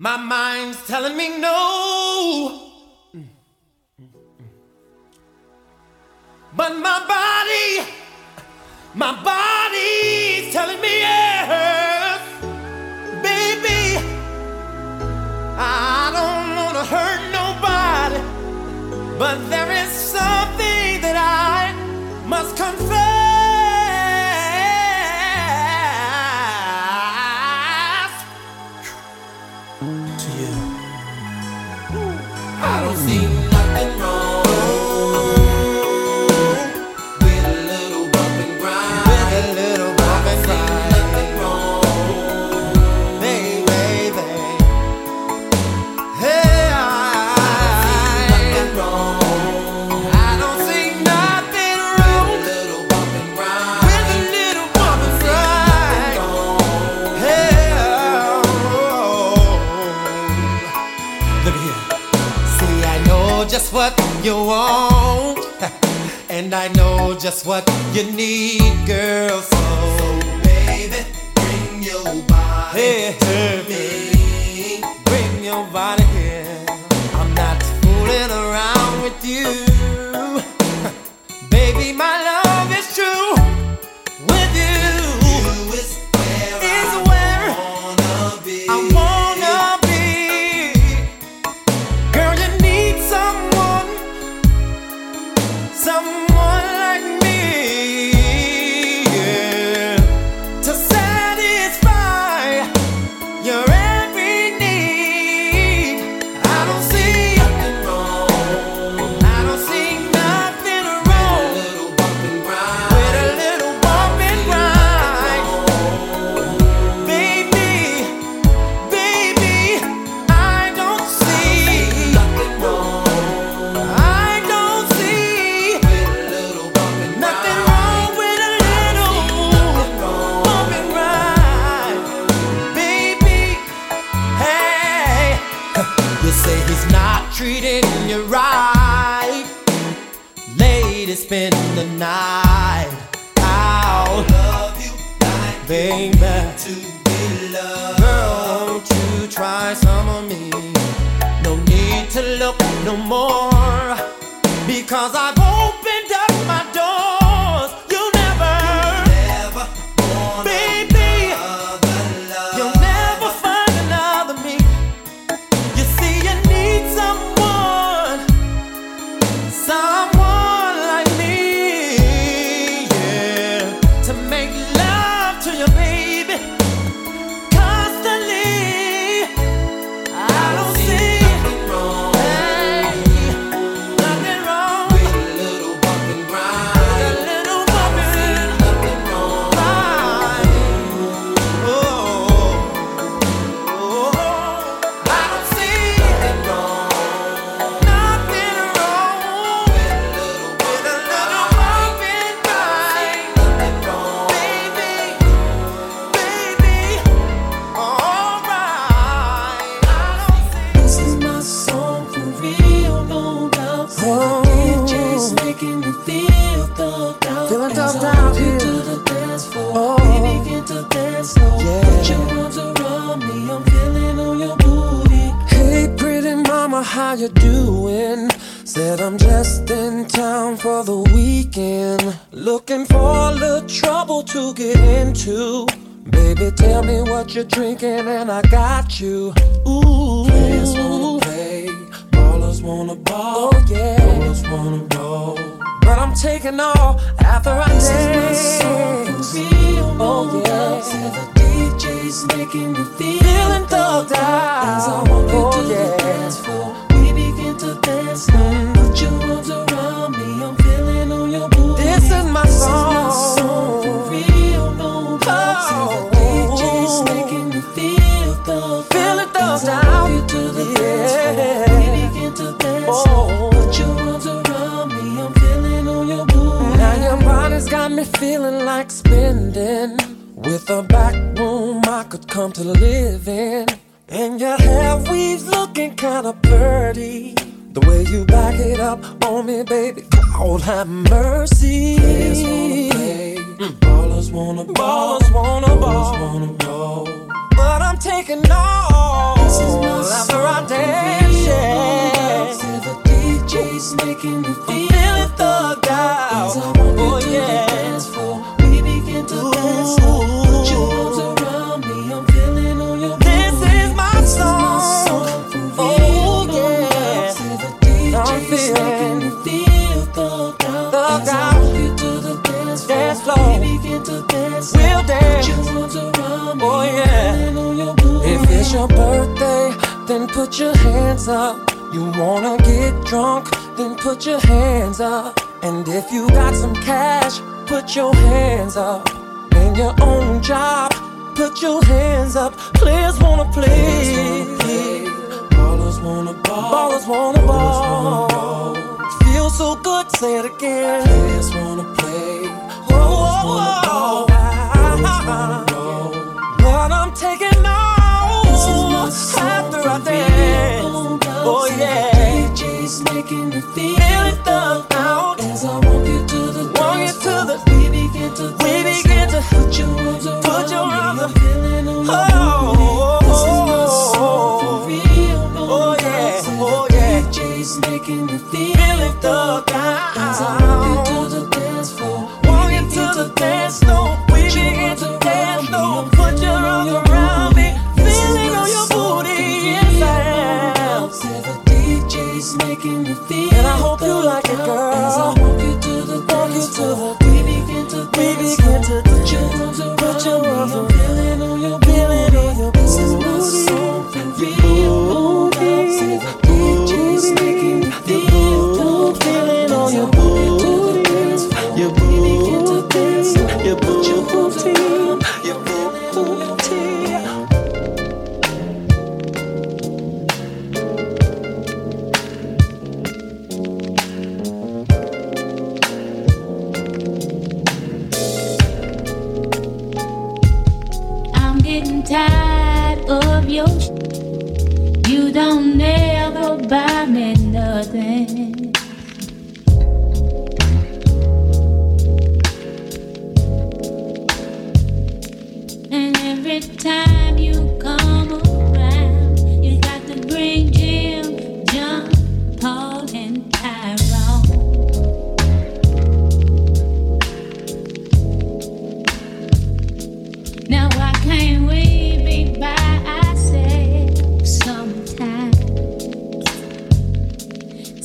My mind's telling me no. But my body, my body's telling me yes. Baby, I don't want to hurt nobody. But there is something that I must confess. Just what you need, girl. So, baby, bring your body to me. Bring your body here. I'm not fooling around with you, baby. My love for the weekend. Looking for a little trouble to get into. Baby, tell me what you're drinking, and I got you. Ooh, Players wanna play, ballers wanna ball. Oh, yeah. Ballers wanna roll. but I'm taking all after I This is my song for real, Oh, yeah. the DJ's making me feel Feeling thugged out. As I you Oh, to the yeah. dance floor, we begin to dance now. Mm-hmm. Feeling thugged As I walk out. you to the Yeah. we begin to dance Oh. now. Put your arms around me, I'm feeling on your booty. Now your body's got me feeling like spending. With a back room I could come to live in. And your hair weaves looking kinda pretty. The way you back it up on me, baby, God have mercy. Players wanna play, mm. ballers wanna ball, Ballers wanna ballers ball. wanna roll. Taking all. This is my after I dance, yeah. The DJ's making me feel feeling thugged out. Oh, yeah. to dance. We begin to dance. Put your arms around into this. We'll dance. Oh, yeah. If it's your birthday, then put your hands up. You wanna get drunk, then put your hands up. And if you got some cash, put your hands up. And your own job, put your hands up. Players wanna play. Ballers wanna ball. Ballers wanna ball. Ballers wanna ball. Feel so good, say it again. Players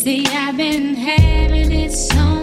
See, I've been having it so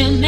It's official.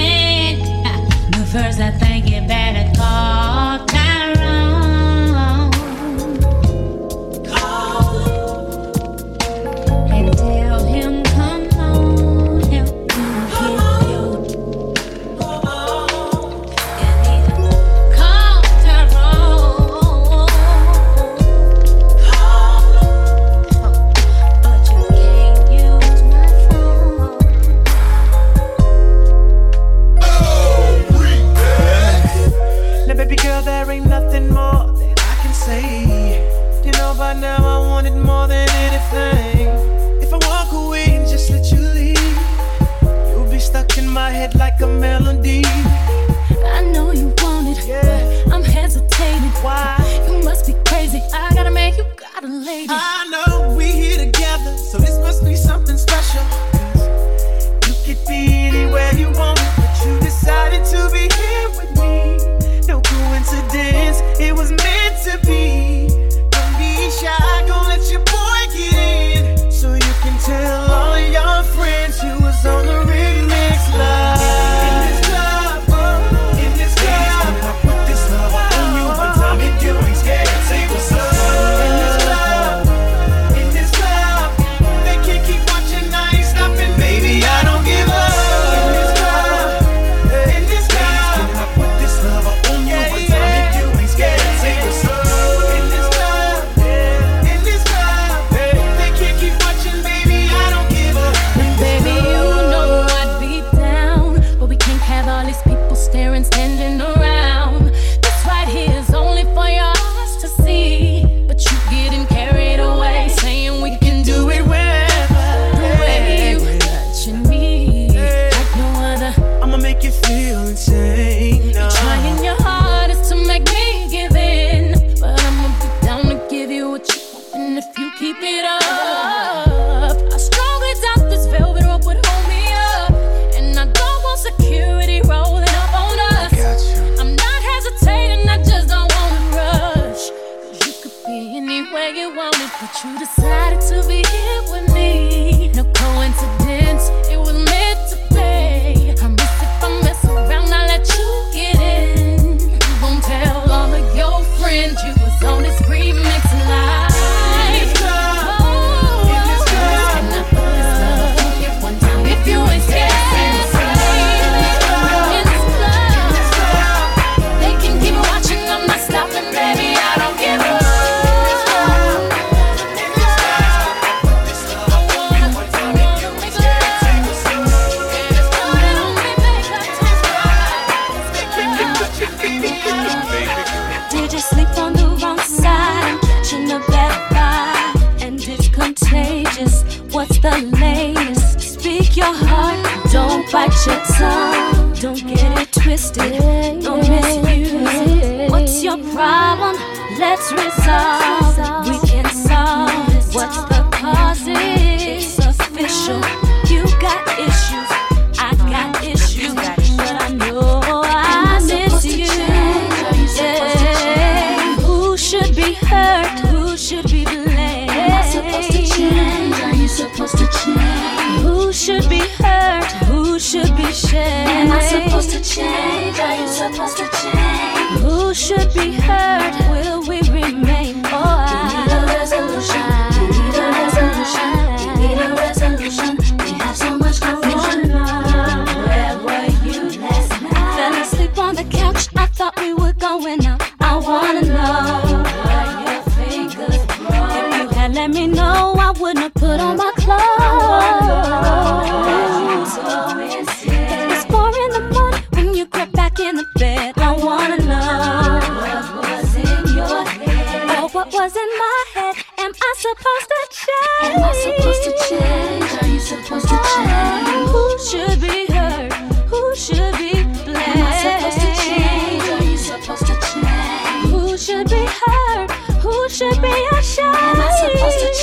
Who should be heard? Will we?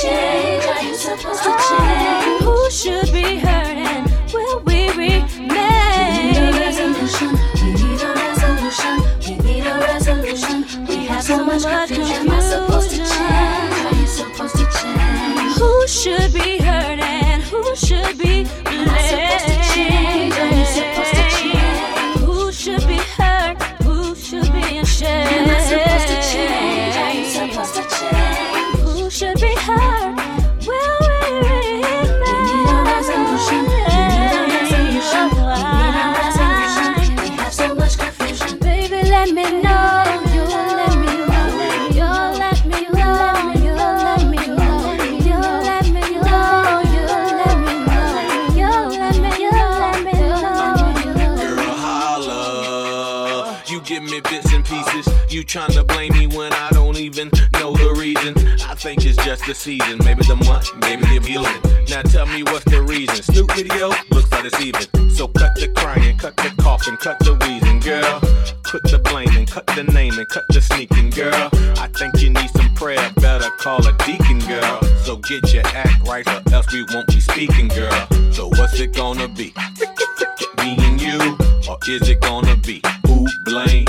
change? Are you supposed to change? That's the season, maybe the month, maybe the viewing. Now tell me what's the reason. Snoop video looks like it's even. So cut the crying, cut the coughing, cut the wheezing, girl. Put the blaming, cut the naming, cut the sneaking, girl. I think you need some prayer, better call a deacon, girl. So get your act right, or else we won't be speaking, girl. So what's it gonna be? Me and you, or is it gonna be who blame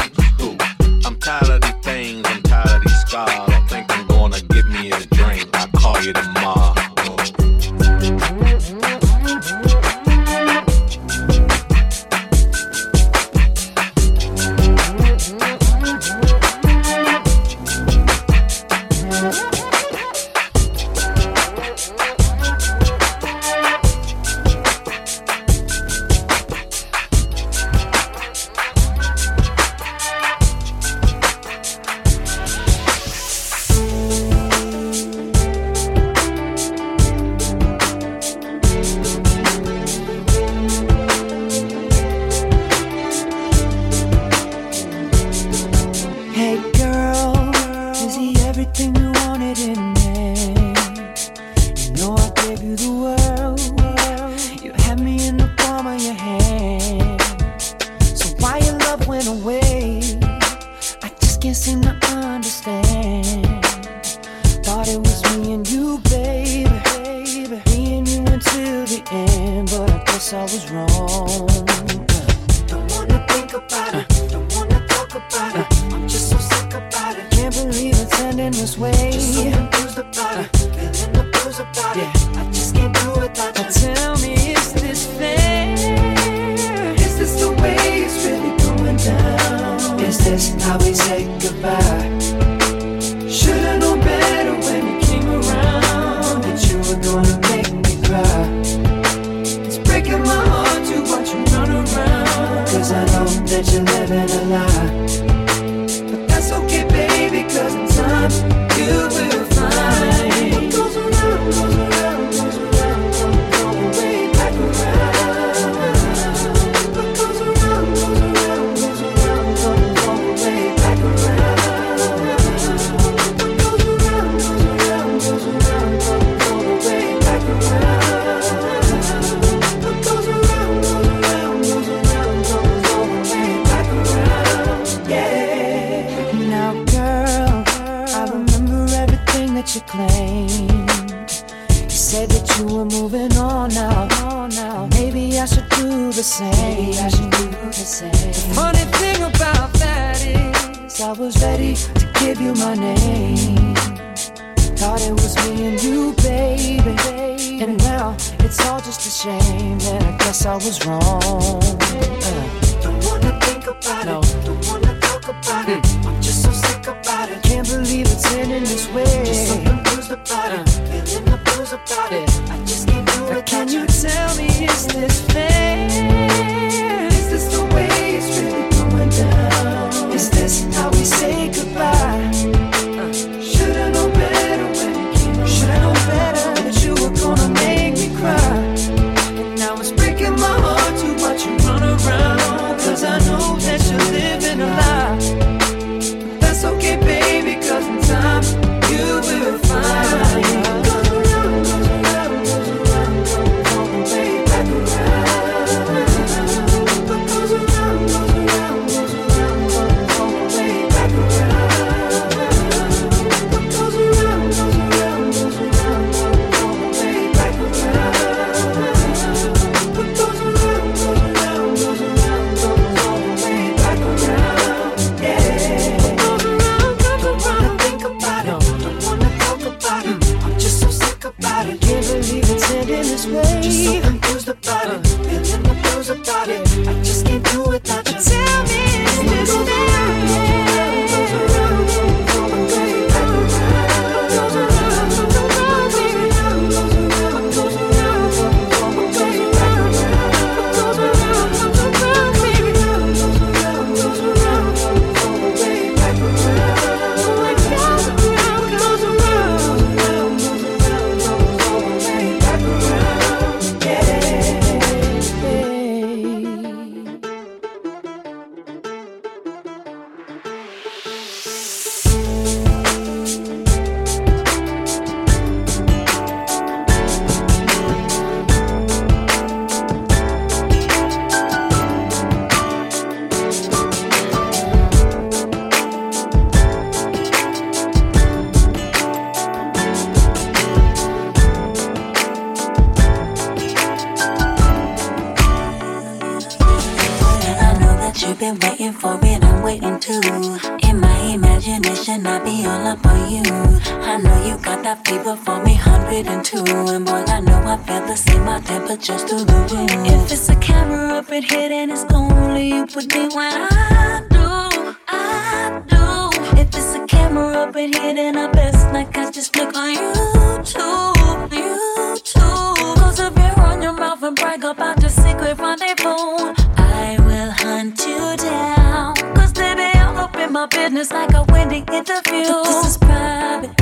and brag about your secret rendezvous. I will hunt you down. Cause baby, I'll open my business like a Wendy interview. This is private.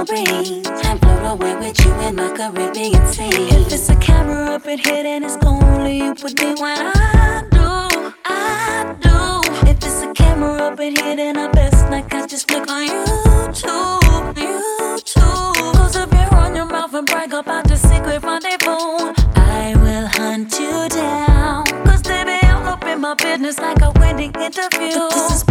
my breeze And blow away with you in my Caribbean sea If it's a camera up in here then it's only you would be when I do, I do If it's a camera up in here then I best not catch just look on YouTube, YouTube Close up your on your mouth and brag about the secret rendezvous I will hunt you down Cause they be all up in my business like a Wendy interview But this is.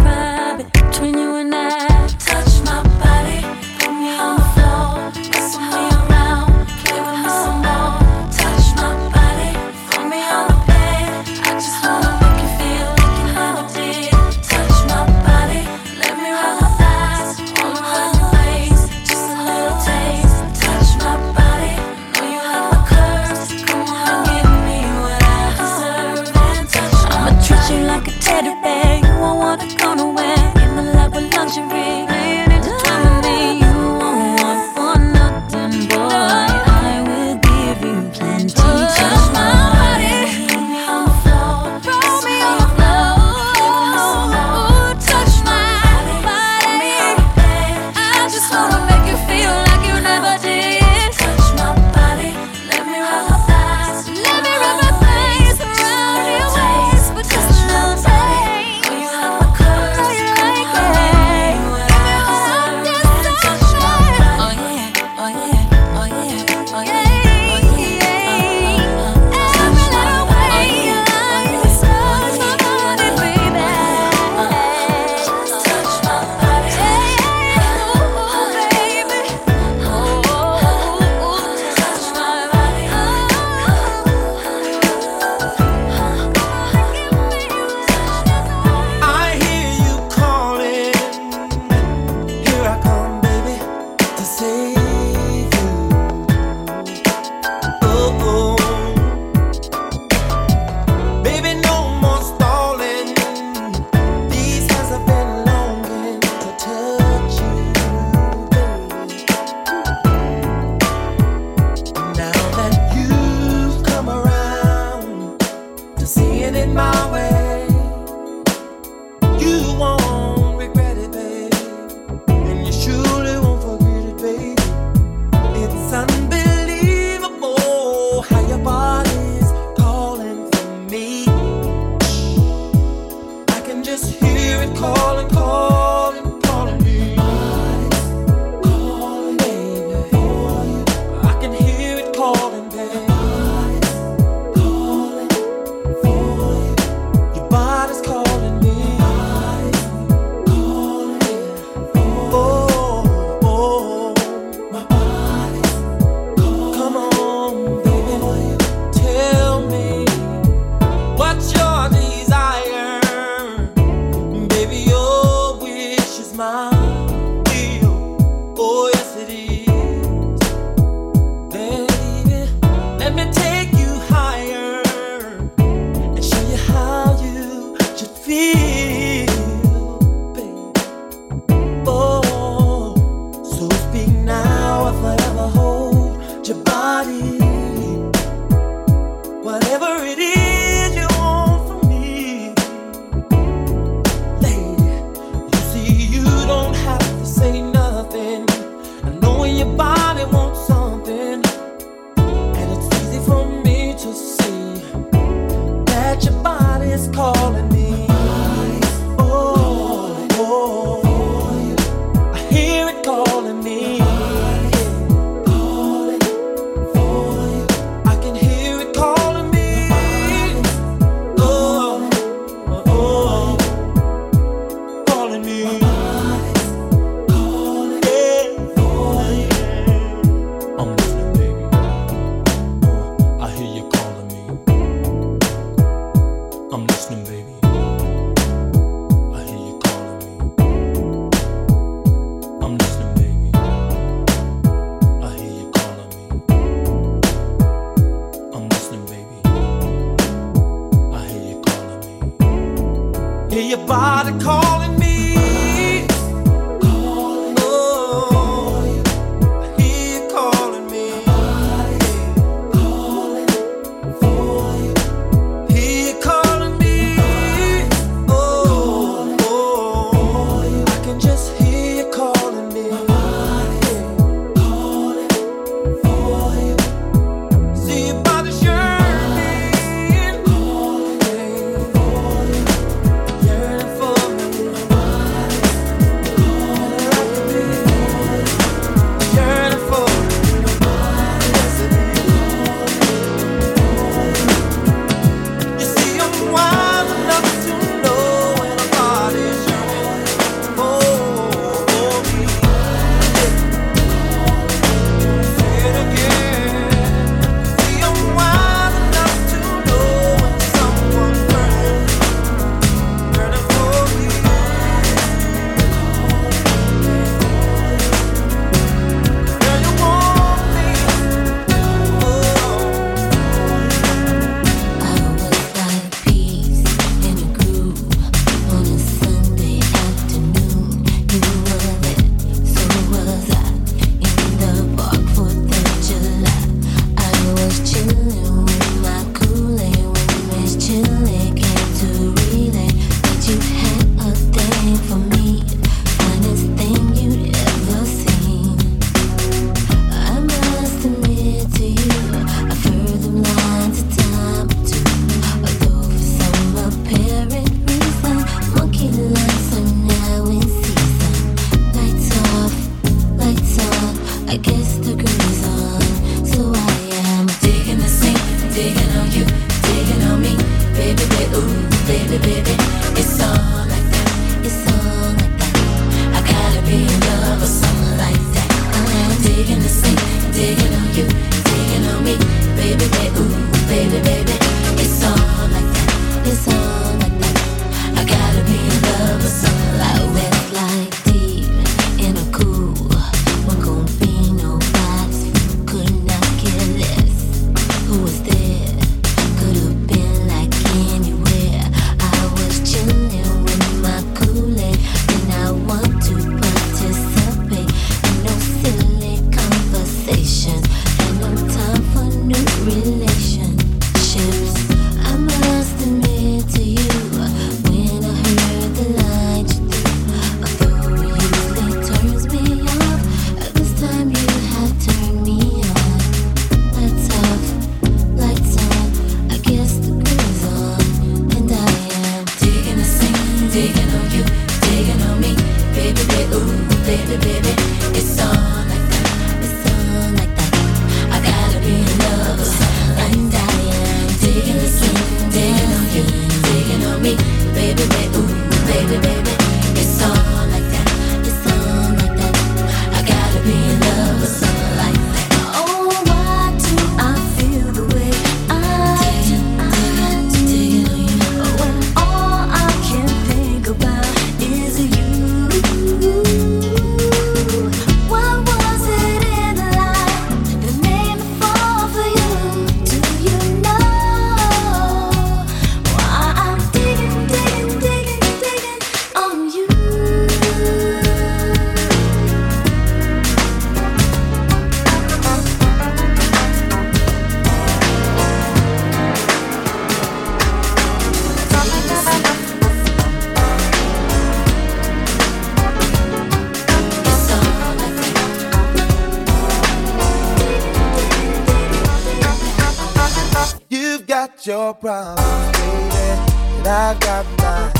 And I got mine.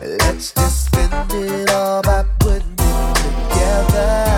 Let's just spend it all by putting it together.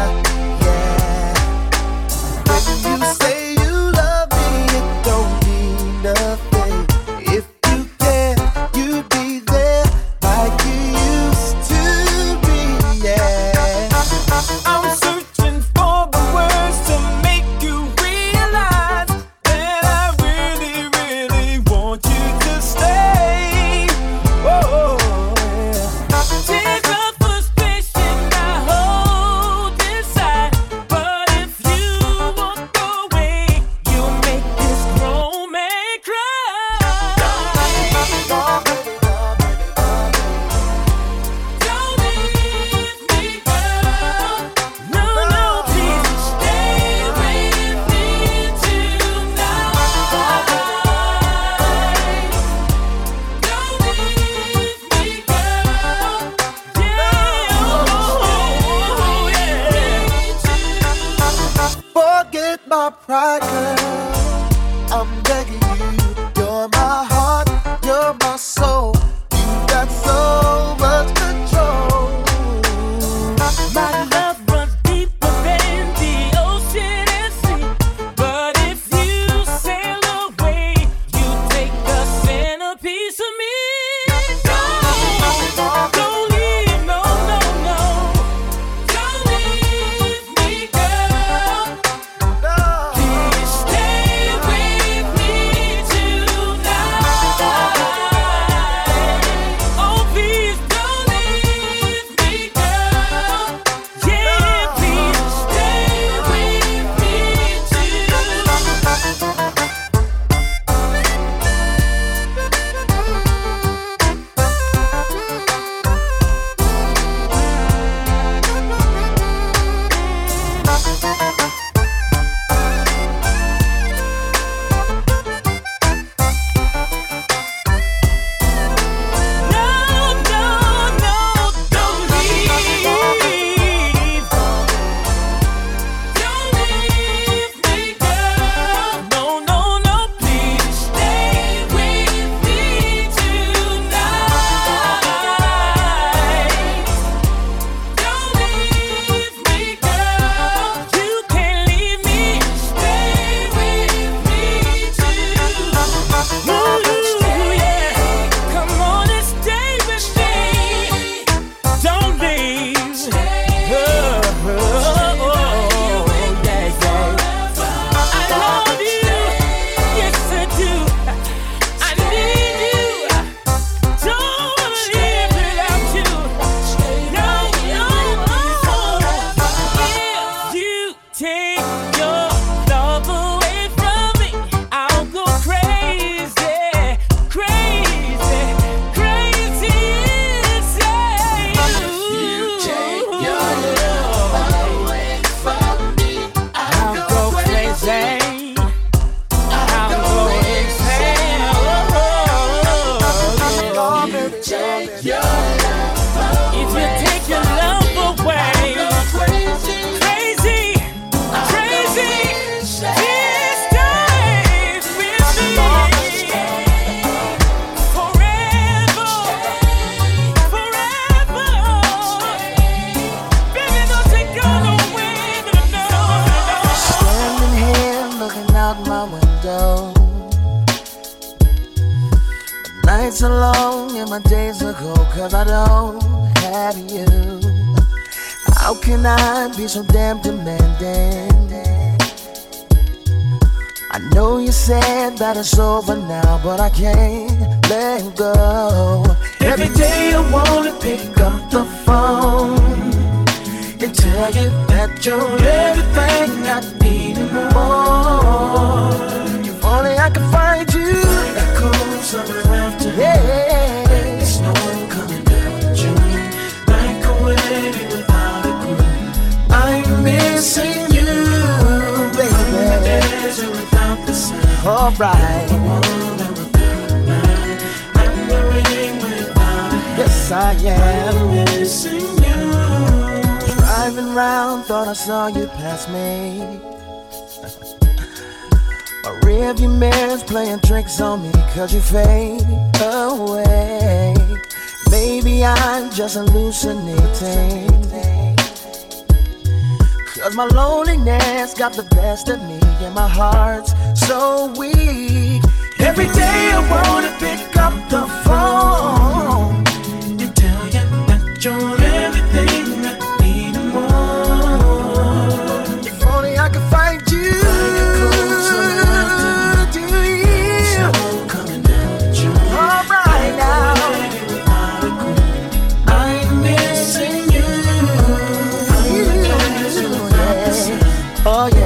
cause I don't have you. How can I be so damn demanding? I know you said that it's over now, but I can't let go. Every day I wanna pick up the phone and tell you that you're everything I need and more. If only I could find you. Like a cold summer missing you, baby. Alright. Yes, I am. Yes, I am. Driving round, thought I saw you pass me. My rearview mirror's playing tricks on me, cause you fade away. Maybe I'm just hallucinating. Cause my loneliness got the best of me and my heart's so weak. Every day I wanna pick up the phone Oh yeah.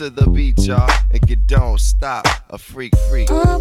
Cause now there is freak, other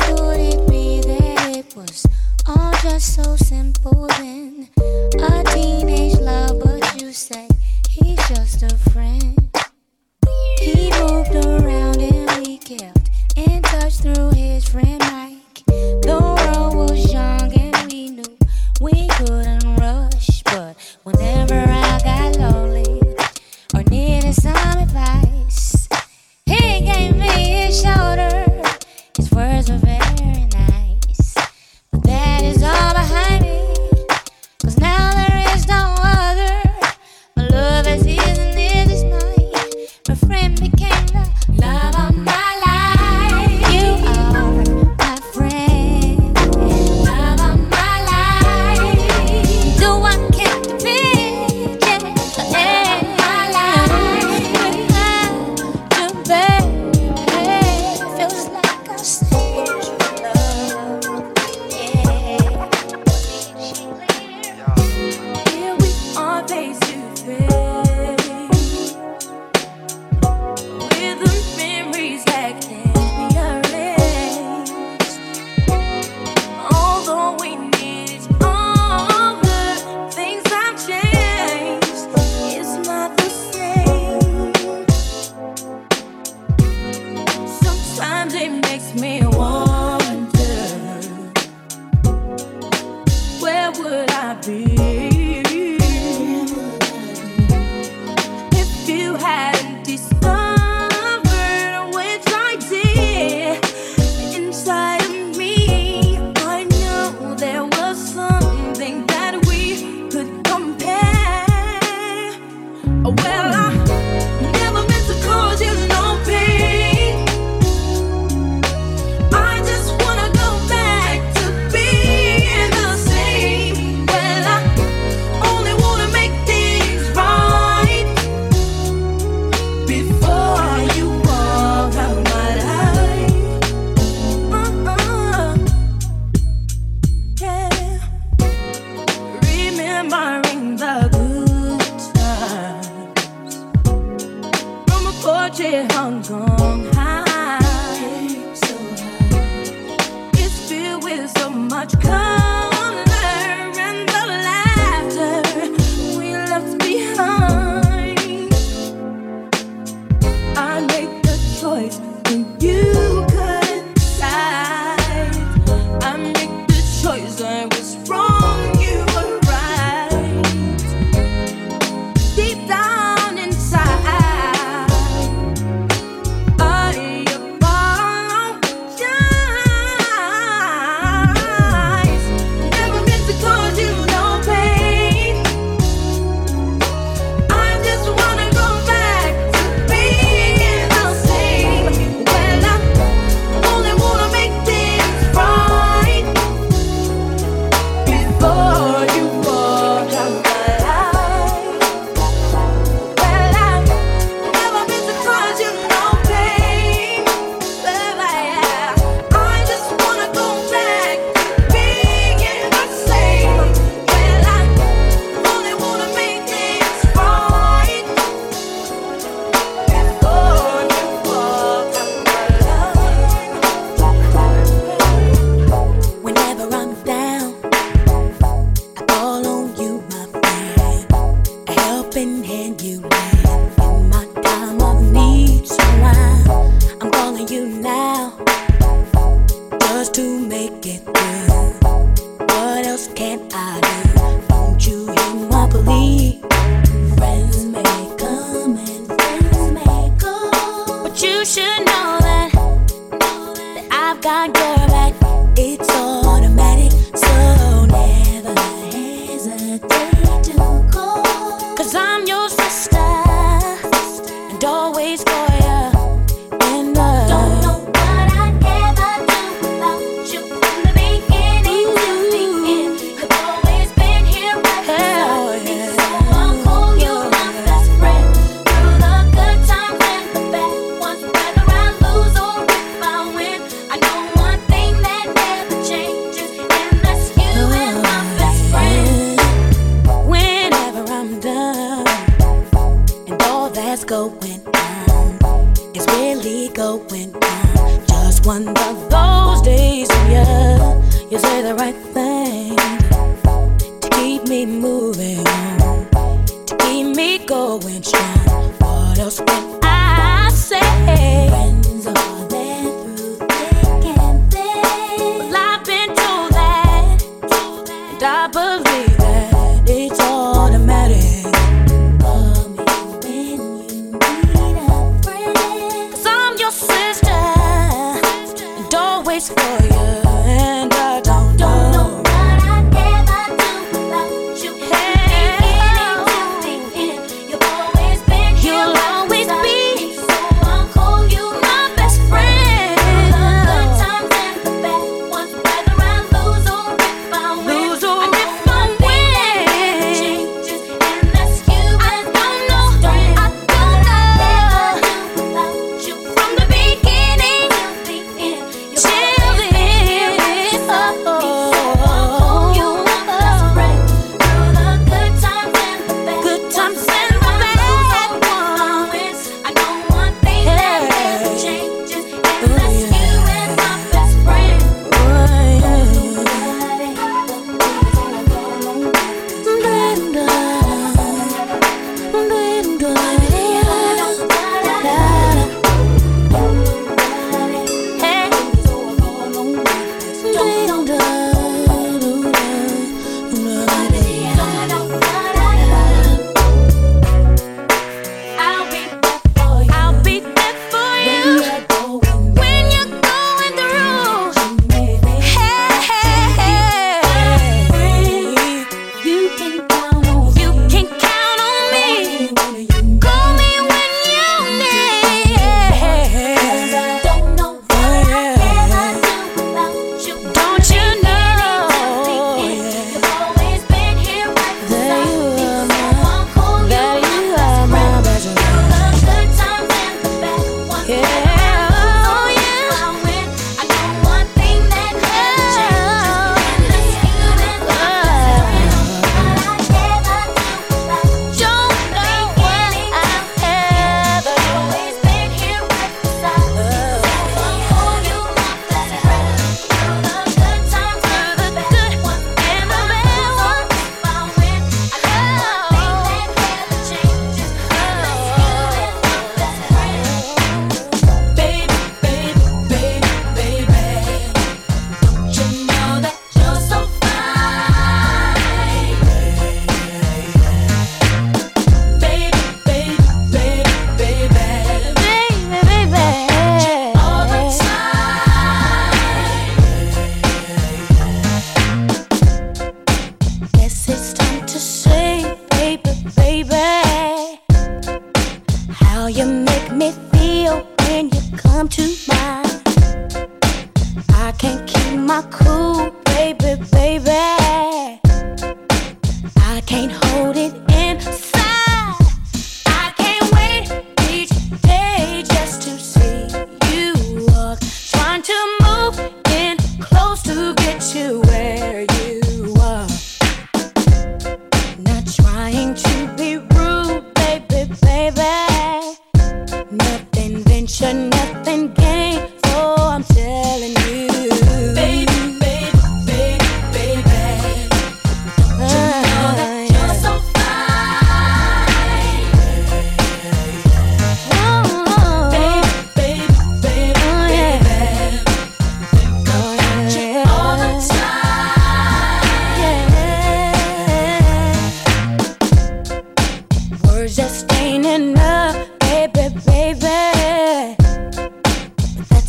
What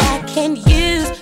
I can I